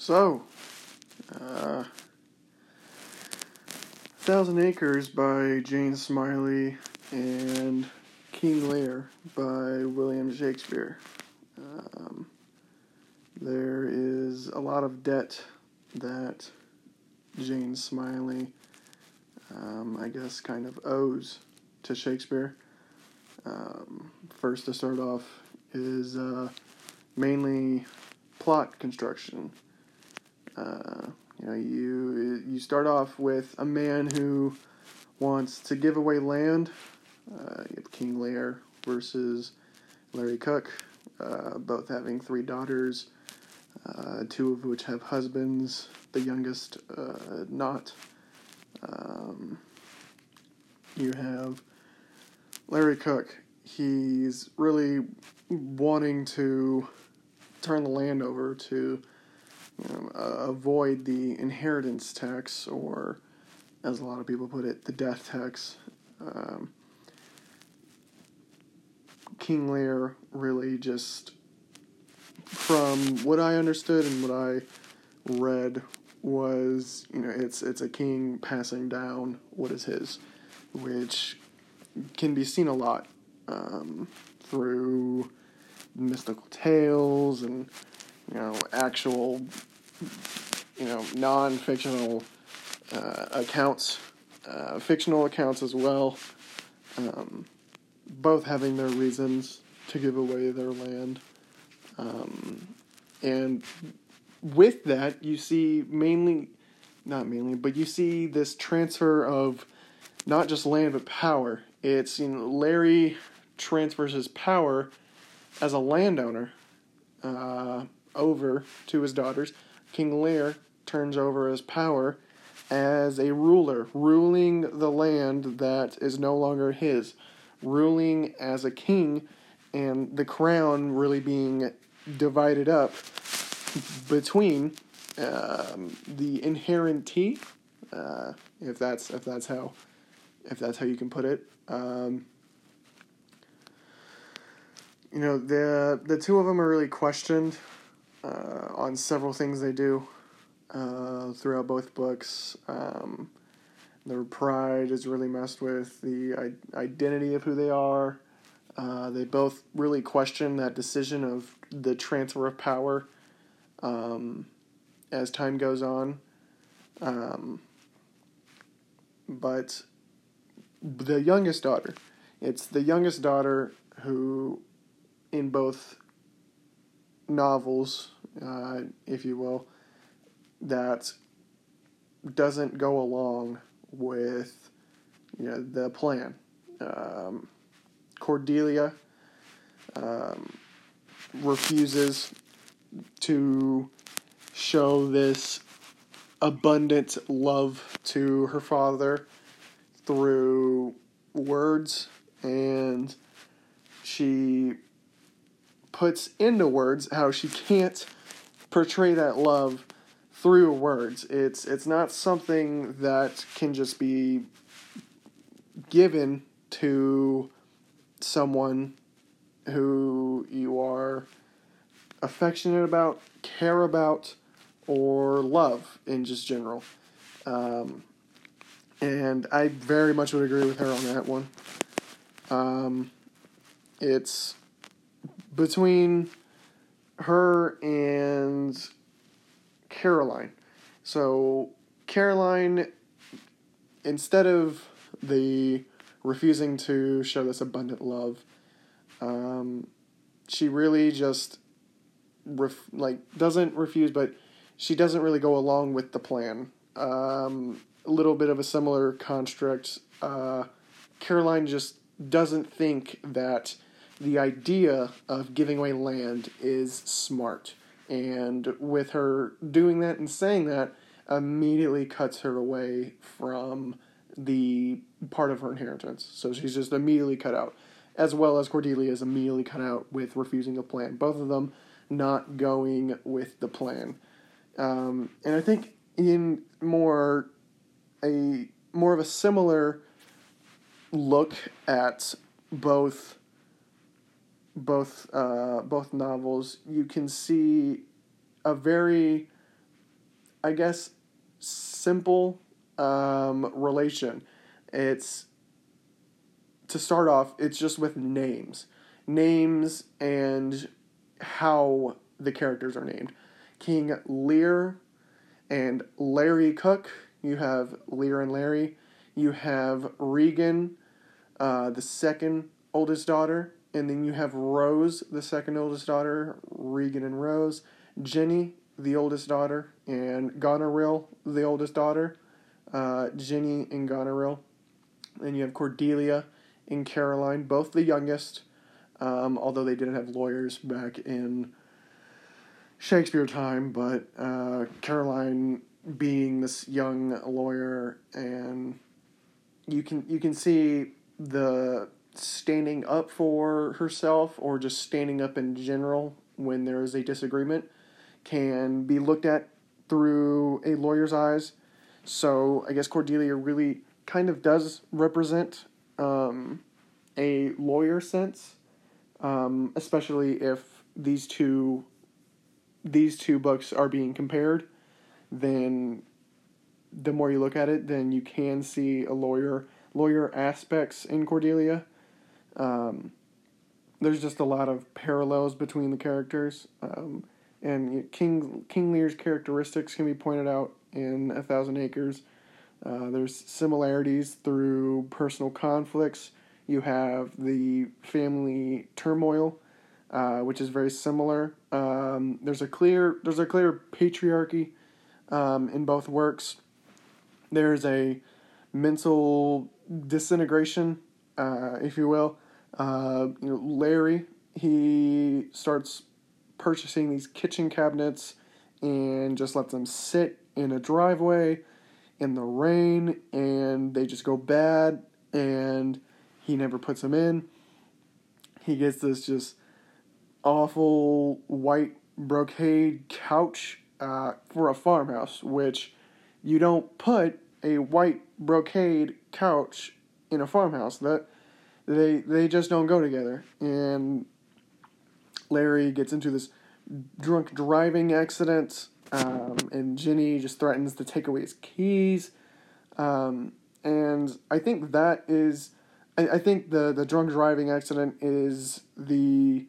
So, uh, Thousand Acres by Jane Smiley and King Lear by William Shakespeare. Um, there is a lot of debt that Jane Smiley, um, I guess, kind of owes to Shakespeare. Um, first, to start off, is uh, mainly plot construction. Uh, you know, you you start off with a man who wants to give away land. Uh, you have King Lear versus Larry Cook, uh, both having three daughters, uh, two of which have husbands. The youngest uh, not. Um, you have Larry Cook. He's really wanting to turn the land over to you know, uh, avoid the inheritance tax, or as a lot of people put it, the death tax. Um, King Lear really just, from what I understood and what I read, was you know it's it's a king passing down what is his, which can be seen a lot um, through mystical tales and you know actual you know non-fictional uh, accounts uh, fictional accounts as well um, both having their reasons to give away their land. Um, and with that you see mainly not mainly but you see this transfer of not just land but power. It's you know larry transfers his power as a landowner uh, over to his daughters. King Lear turns over his power as a ruler, ruling the land that is no longer his, ruling as a king, and the crown really being divided up between um, the inherentee, uh, if that's if that's how if that's how you can put it. Um, you know the the two of them are really questioned uh, on several things they do uh, throughout both books. Um, their pride is really messed with. The I- identity of who they are. Uh, they both really question that decision of the transfer of power um, as time goes on. Um, but the youngest daughter, it's the youngest daughter who in both novels, uh, if you will, that doesn't go along with you know, the plan. Um, Cordelia um, refuses to show this abundant love to her father through words and she puts into words how she can't portray that love through words. It's it's not something that can just be given to someone who you are affectionate about, care about, or love in just general. Um, and I very much would agree with her on that one. Um, it's between her and Caroline. So Caroline, instead of the refusing to show this abundant love, um, she really just ref- like doesn't refuse, but she doesn't really go along with the plan. Um, a little bit of a similar construct. Uh, Caroline just doesn't think that the idea of giving away land is smart. And with her doing that and saying that, immediately cuts her away from the part of her inheritance. So she's just immediately cut out. As well as Cordelia is immediately cut out with refusing the plan. Both of them not going with the plan. Um, and I think in more a more of a similar look at both both uh, both novels, you can see a very I guess, simple um, relation. It's to start off, it's just with names, names and how the characters are named. King Lear and Larry Cook. You have Lear and Larry. You have Regan, uh, the second oldest daughter, and then you have Rose, the second oldest daughter. Regan and Rose. Ginny, the oldest daughter, and Goneril, the oldest daughter. Uh, Ginny and Goneril. And you have Cordelia and Caroline, both the youngest, um, although they didn't have lawyers back in Shakespeare time, but uh, Caroline being this young lawyer, and you can you can see the standing up for herself or just standing up in general when there is a disagreement can be looked at through a lawyer's eyes. So I guess Cordelia really kind of does represent um, a lawyer sense, um, especially if these two these two books are being compared, then the more you look at it, then you can see a lawyer lawyer aspects in Cordelia. Um, there's just a lot of parallels between the characters, um, and King King Lear's characteristics can be pointed out in A Thousand Acres. Uh, there's similarities through personal conflicts. You have the family turmoil uh, which is very similar. Um, there's a clear there's a clear patriarchy um, in both works. There's a mental disintegration, uh, if you will. Uh, you know, Larry he starts purchasing these kitchen cabinets and just lets them sit in a driveway in the rain and they just go bad and he never puts them in. He gets this just awful white brocade couch uh, for a farmhouse, which you don't put a white brocade couch in a farmhouse. That they they just don't go together. And Larry gets into this drunk driving accident, um, and Ginny just threatens to take away his keys. Um, and I think that is, I, I think the the drunk driving accident is the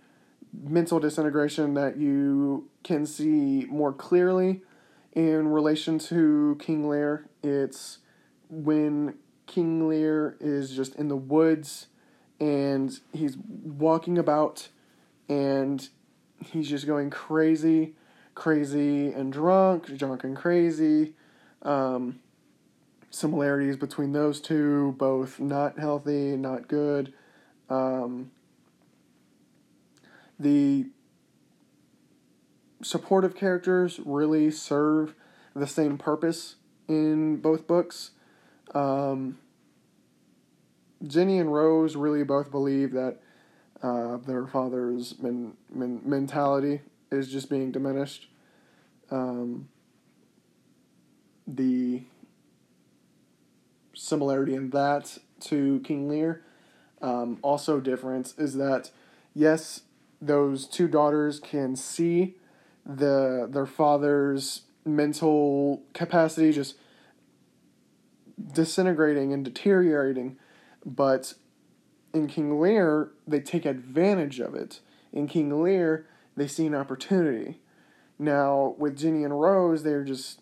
mental disintegration that you can see more clearly in relation to King Lear. It's when King Lear is just in the woods and he's walking about and he's just going crazy, crazy and drunk, drunk and crazy. Um, similarities between those two, both not healthy, not good. Um, the supportive characters really serve the same purpose in both books. Um, Ginny and Rose really both believe that uh, their father's men, men, mentality is just being diminished. Um, the similarity in that to King Lear, um, also difference is that yes, those two daughters can see the their father's mental capacity just disintegrating and deteriorating but in king lear they take advantage of it. In king lear they see an opportunity. Now with Ginny and rose they're just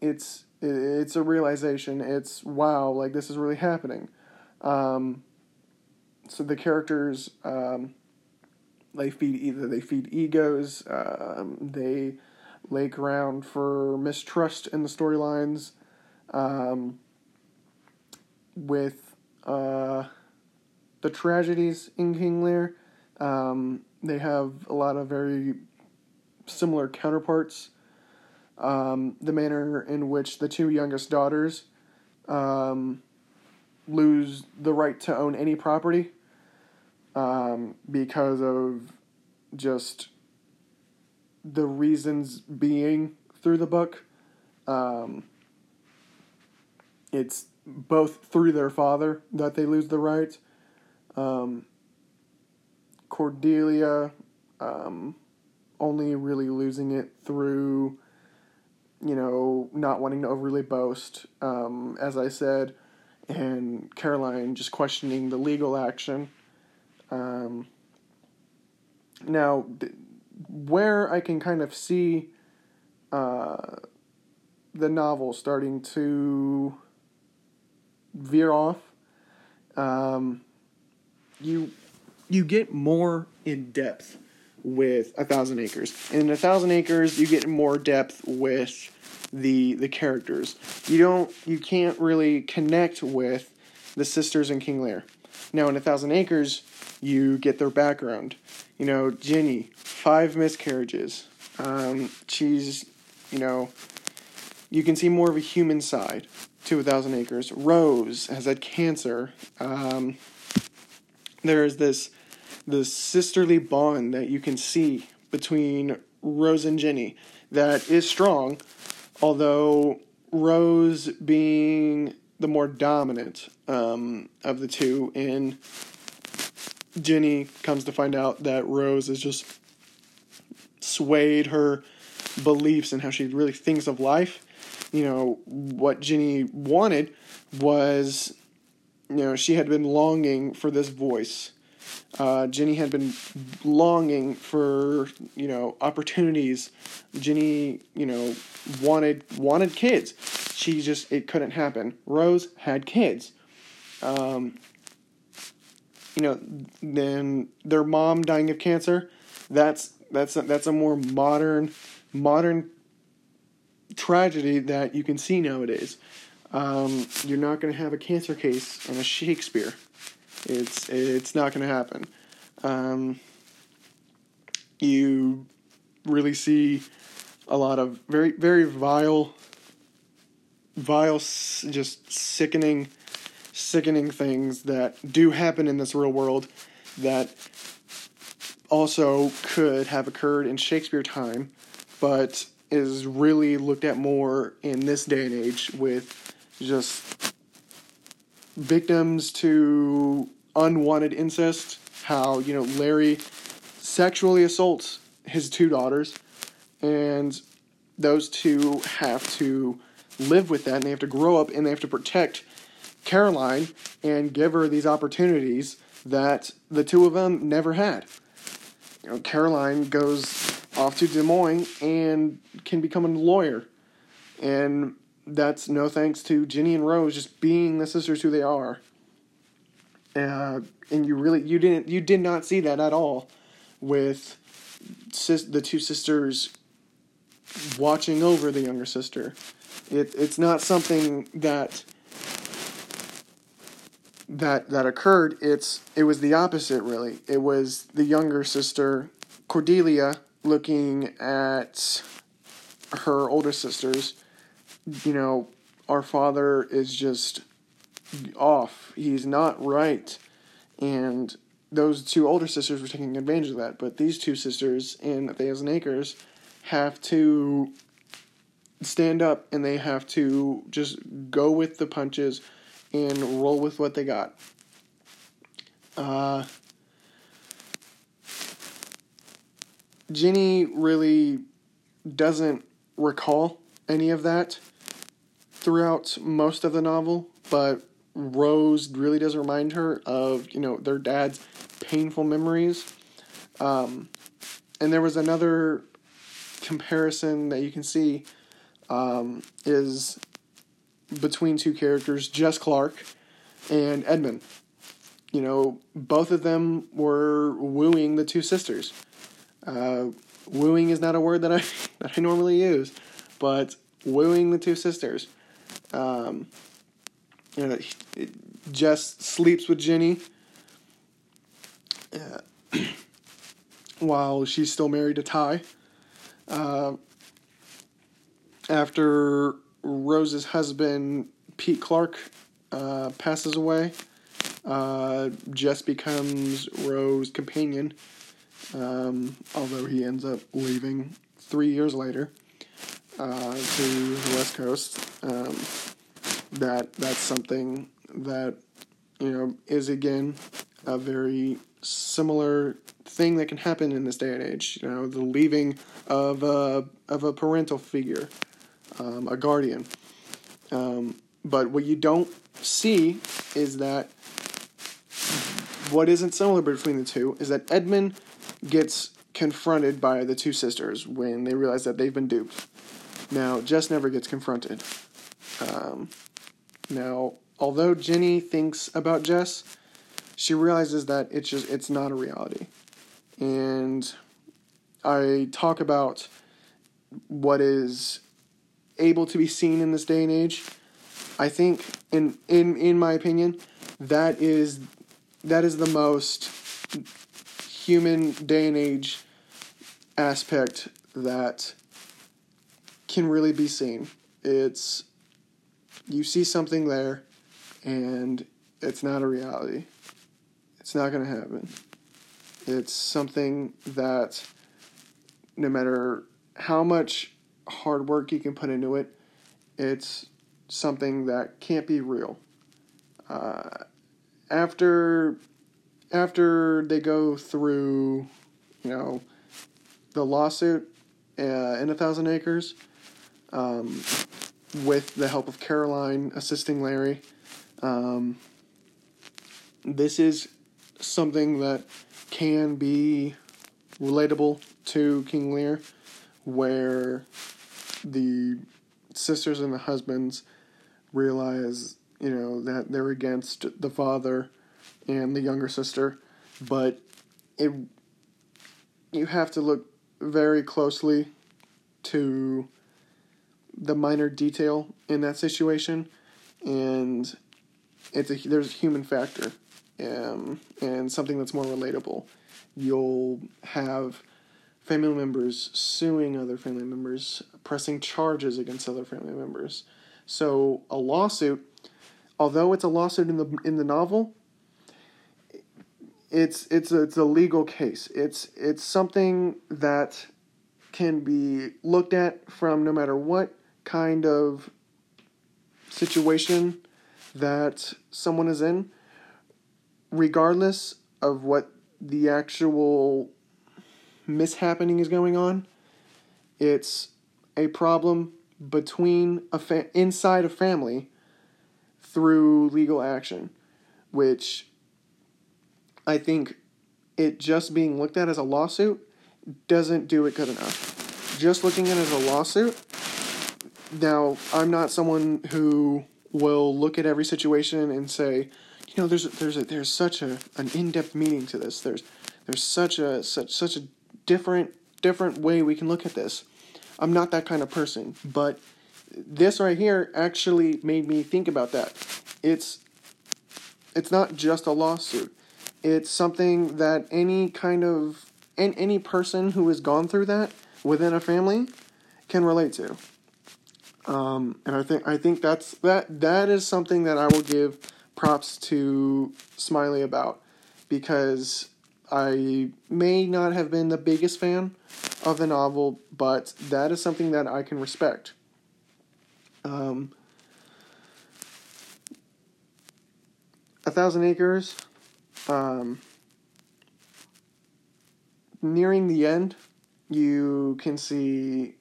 it's it's a realization. It's wow like this is really happening. Um, so the characters um, they feed either they feed egos, um, they lay ground for mistrust in the storylines. Um, with uh, the tragedies in King Lear, um, they have a lot of very similar counterparts. Um, the manner in which the two youngest daughters um, lose the right to own any property um, because of just the reasons being through the book. Um, it's both through their father that they lose the rights. Um, Cordelia um, only really losing it through you know, not wanting to overly boast, um, as I said, and Caroline just questioning the legal action. Um, now, th- where I can kind of see uh, the novel starting to veer off, um, you you get more in depth with a thousand acres. In a thousand acres, you get more depth with the the characters. You don't you can't really connect with the sisters in King Lear. Now in a thousand acres, you get their background. You know, Ginny, five miscarriages. Um, she's you know, you can see more of a human side to a thousand acres. Rose has had cancer. Um, there's this this sisterly bond that you can see between Rose and Ginny that is strong, although Rose being the more dominant um, of the two, and Ginny comes to find out that Rose has just swayed her beliefs and how she really thinks of life. You know, what Ginny wanted was, you know, she had been longing for this voice uh, Ginny had been longing for you know opportunities. Ginny, you know, wanted wanted kids. She just it couldn't happen. Rose had kids. Um, you know, then their mom dying of cancer. That's that's a, that's a more modern modern tragedy that you can see nowadays. Um, you're not going to have a cancer case in a Shakespeare. It's it's not going to happen. Um, you really see a lot of very very vile, vile, just sickening, sickening things that do happen in this real world that also could have occurred in Shakespeare time, but is really looked at more in this day and age with just victims to unwanted incest, how, you know, Larry sexually assaults his two daughters, and those two have to live with that, and they have to grow up and they have to protect Caroline and give her these opportunities that the two of them never had. You know, Caroline goes off to Des Moines and can become a lawyer. And that's no thanks to Ginny and Rose just being the sisters who they are. Uh, and you really you didn't you did not see that at all with sis, the two sisters watching over the younger sister. It it's not something that that that occurred. It's it was the opposite really. It was the younger sister Cordelia looking at her older sisters you know, our father is just off. He's not right. And those two older sisters were taking advantage of that. But these two sisters in Thousand Acres have to stand up and they have to just go with the punches and roll with what they got. Uh, Ginny really doesn't recall any of that throughout most of the novel, but Rose really does remind her of you know their dad's painful memories. Um, and there was another comparison that you can see um, is between two characters, Jess Clark and Edmund. You know, both of them were wooing the two sisters. Uh, wooing is not a word that I that I normally use, but wooing the two sisters. Um, you know, Jess sleeps with Ginny uh, while she's still married to Ty. Uh, after Rose's husband, Pete Clark, uh, passes away, uh, Jess becomes Rose's companion, um, although he ends up leaving three years later uh, to the West Coast. Um, that that's something that you know is again a very similar thing that can happen in this day and age. You know, the leaving of a of a parental figure. um, a guardian. Um, but what you don't see is that what isn't similar between the two is that Edmund gets confronted by the two sisters when they realize that they've been duped. Now, Jess never gets confronted. Um, now, although Ginny thinks about Jess, she realizes that it's just it's not a reality. And I talk about what is able to be seen in this day and age. I think in in in my opinion, that is that is the most human day and age aspect that can really be seen. It's you see something there and it's not a reality. It's not going to happen. It's something that no matter how much hard work you can put into it, it's something that can't be real. Uh, after after they go through, you know, the lawsuit uh, in a thousand acres, um, with the help of Caroline assisting Larry, um, this is something that can be relatable to King Lear, where the sisters and the husbands realize, you know, that they're against the father and the younger sister, but it you have to look very closely to the minor detail in that situation, and it's a there's a human factor, um, and something that's more relatable. You'll have family members suing other family members, pressing charges against other family members. So a lawsuit, although it's a lawsuit in the in the novel, it's it's a, it's a legal case. It's it's something that can be looked at from no matter what kind of situation that someone is in, regardless of what the actual mishappening is going on. It's a problem between a fa- inside a family through legal action, which I think it just being looked at as a lawsuit doesn't do it good enough. Just looking at it as a lawsuit. Now, I'm not someone who will look at every situation and say, you know, there's there's a, there's such a an in-depth meaning to this. There's there's such a such such a different different way we can look at this. I'm not that kind of person, but this right here actually made me think about that. It's it's not just a lawsuit. It's something that any kind of and any person who has gone through that within a family can relate to. Um, and I think I think that's that that is something that I will give props to Smiley about because I may not have been the biggest fan of the novel, but that is something that I can respect. Um, A Thousand Acres, um, nearing the end, you can see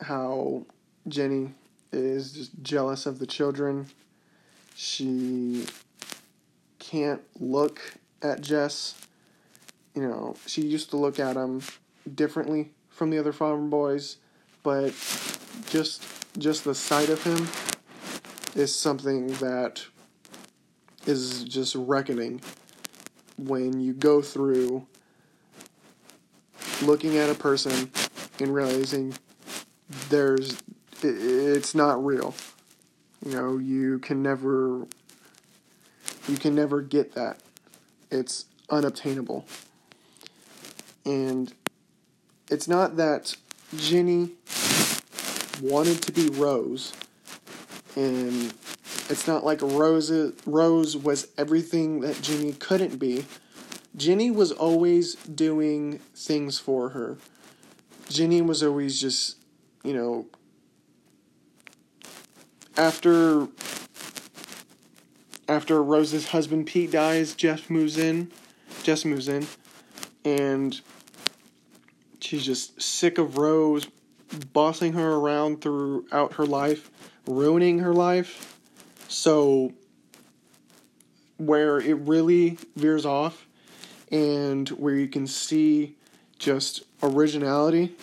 how Ginny is just jealous of the children. She can't look at Jess. You know, she used to look at him differently from the other farm boys, but just just the sight of him is something that is just reckoning when you go through looking at a person and realizing there's it's not real. You know, you can never you can never get that. It's unobtainable. And it's not that Ginny wanted to be Rose and it's not like Rose Rose was everything that Ginny couldn't be. Ginny was always doing things for her. Ginny was always just, you know, after after Rose's husband Pete dies, Jeff moves in. Jess moves in, and she's just sick of Rose bossing her around throughout her life, ruining her life. So, where it really veers off and where you can see just originality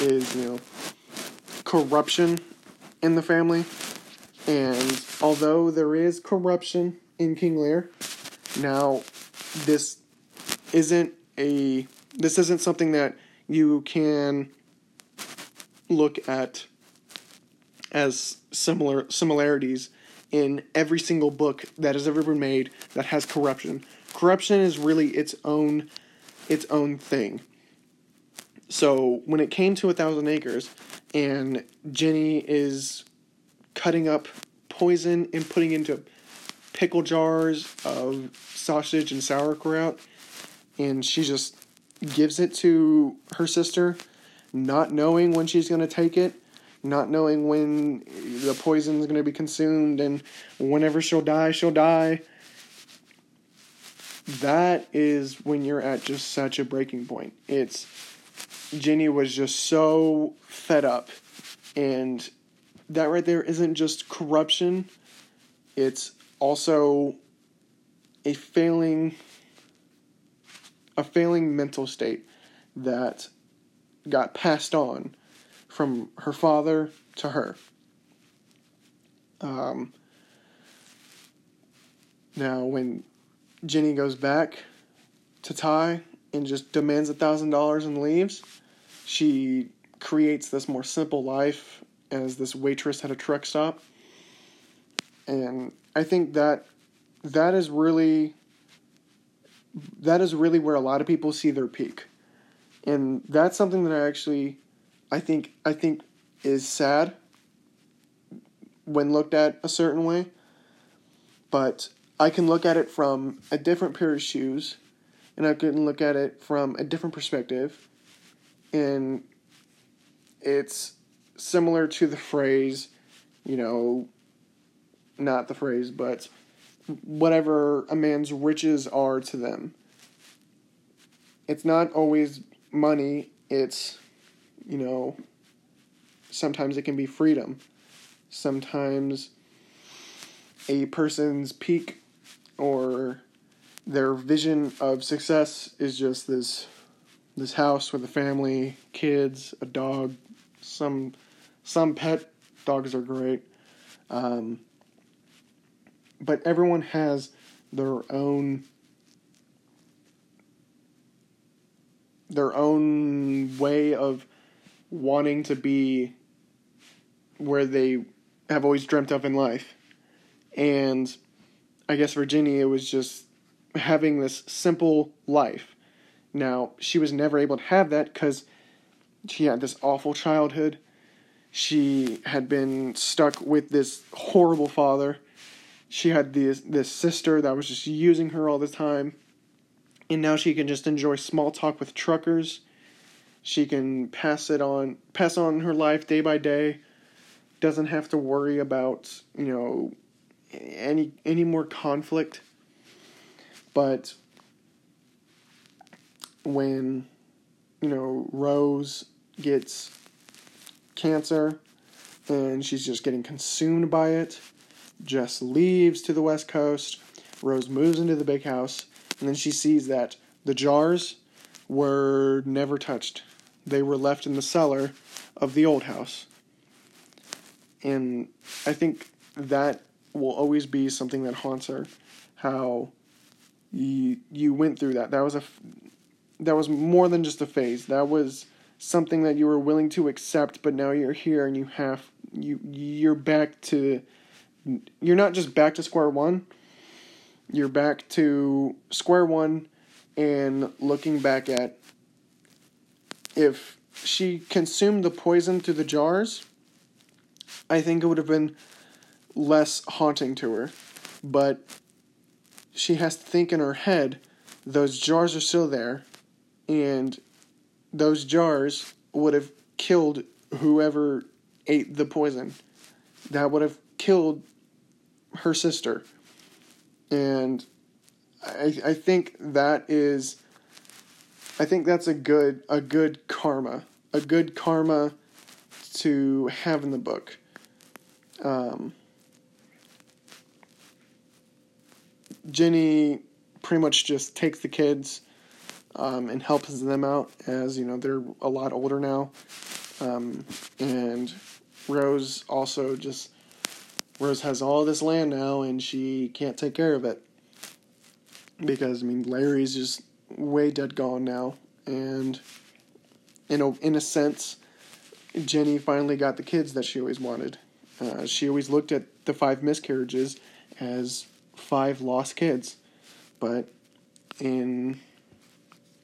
is, you know, corruption in the family. And although there is corruption in King Lear, now this isn't a this isn't something that you can look at as similar similarities in every single book that has ever been made that has corruption. Corruption is really its own its own thing. So when it came to a thousand acres and Ginny is cutting up poison and putting into pickle jars of sausage and sauerkraut and she just gives it to her sister not knowing when she's going to take it not knowing when the poison is going to be consumed and whenever she'll die she'll die. That is when you're at just such a breaking point. It's ginny was just so fed up and that right there isn't just corruption it's also a failing a failing mental state that got passed on from her father to her. Um, now, when Ginny goes back to Ty and just demands a thousand dollars and leaves, she creates this more simple life as this waitress at a truck stop. And I think that that is really that is really where a lot of people see their peak. And that's something that I actually I think I think is sad when looked at a certain way. But I can look at it from a different pair of shoes and I can look at it from a different perspective. And it's similar to the phrase, you know, not the phrase, but whatever a man's riches are to them. It's not always money, it's you know, sometimes it can be freedom. Sometimes a person's peak or their vision of success is just this this house with a family, kids, a dog, some some pet dogs are great. Um, but everyone has their own their own way of wanting to be where they have always dreamt of in life. And I guess Virginia was just having this simple life. Now, she was never able to have that because she had this awful childhood. She had been stuck with this horrible father. She had this this sister that was just using her all the time. And now she can just enjoy small talk with truckers she can pass it on, pass on her life day by day. Doesn't have to worry about you know any any more conflict. But when you know Rose gets cancer and she's just getting consumed by it, Jess leaves to the west coast. Rose moves into the big house, and then she sees that the jars were never touched they were left in the cellar of the old house. And I think that will always be something that haunts her. How you you went through that. That was a that was more than just a phase. That was something that you were willing to accept, but now you're here and you have you you're back to you're not just back to square one. You're back to square one and looking back at if she consumed the poison through the jars, I think it would have been less haunting to her. But she has to think in her head those jars are still there, and those jars would have killed whoever ate the poison. That would have killed her sister. And I, I think that is I think that's a good a good karma. A good karma to have in the book. Um, Ginny pretty much just takes the kids um, and helps them out as you know they're a lot older now, um, and Rose also just Rose has all this land now and she can't take care of it because I mean Larry's just way dead gone now, and in a in a sense, Ginny finally got the kids that she always wanted. Uh, she always looked at the five miscarriages as five lost kids, but in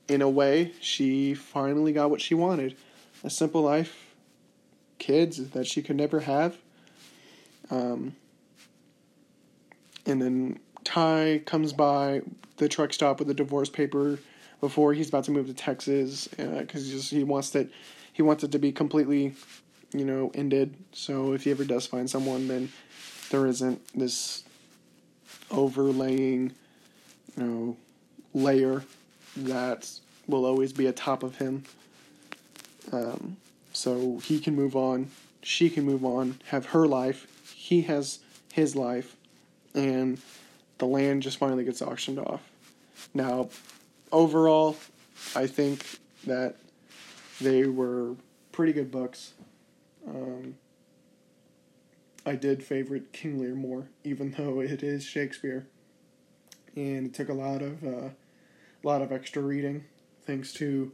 in a way, she finally got what she wanted: a simple life, kids that she could never have. Um, and then Ty comes by the truck stop with the divorce paper before he's about to move to Texas because uh, he wants that he wants it to be completely, you know, ended. So if he ever does find someone, then there isn't this overlaying, you know, layer that will always be atop of him. Um, so he can move on, she can move on, have her life, he has his life, and the land just finally gets auctioned off. Now, overall, I think that they were pretty good books. Um, I did favorite King Lear more, even though it is Shakespeare, and it took a lot of uh, a lot of extra reading, thanks to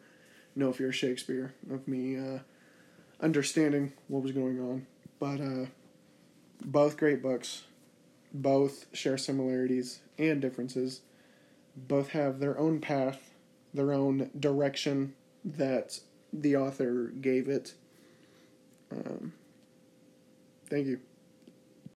No Fear Shakespeare of me uh, understanding what was going on. But uh, both great books, both share similarities and differences both have their own path, their own direction that the author gave it. Um, thank you.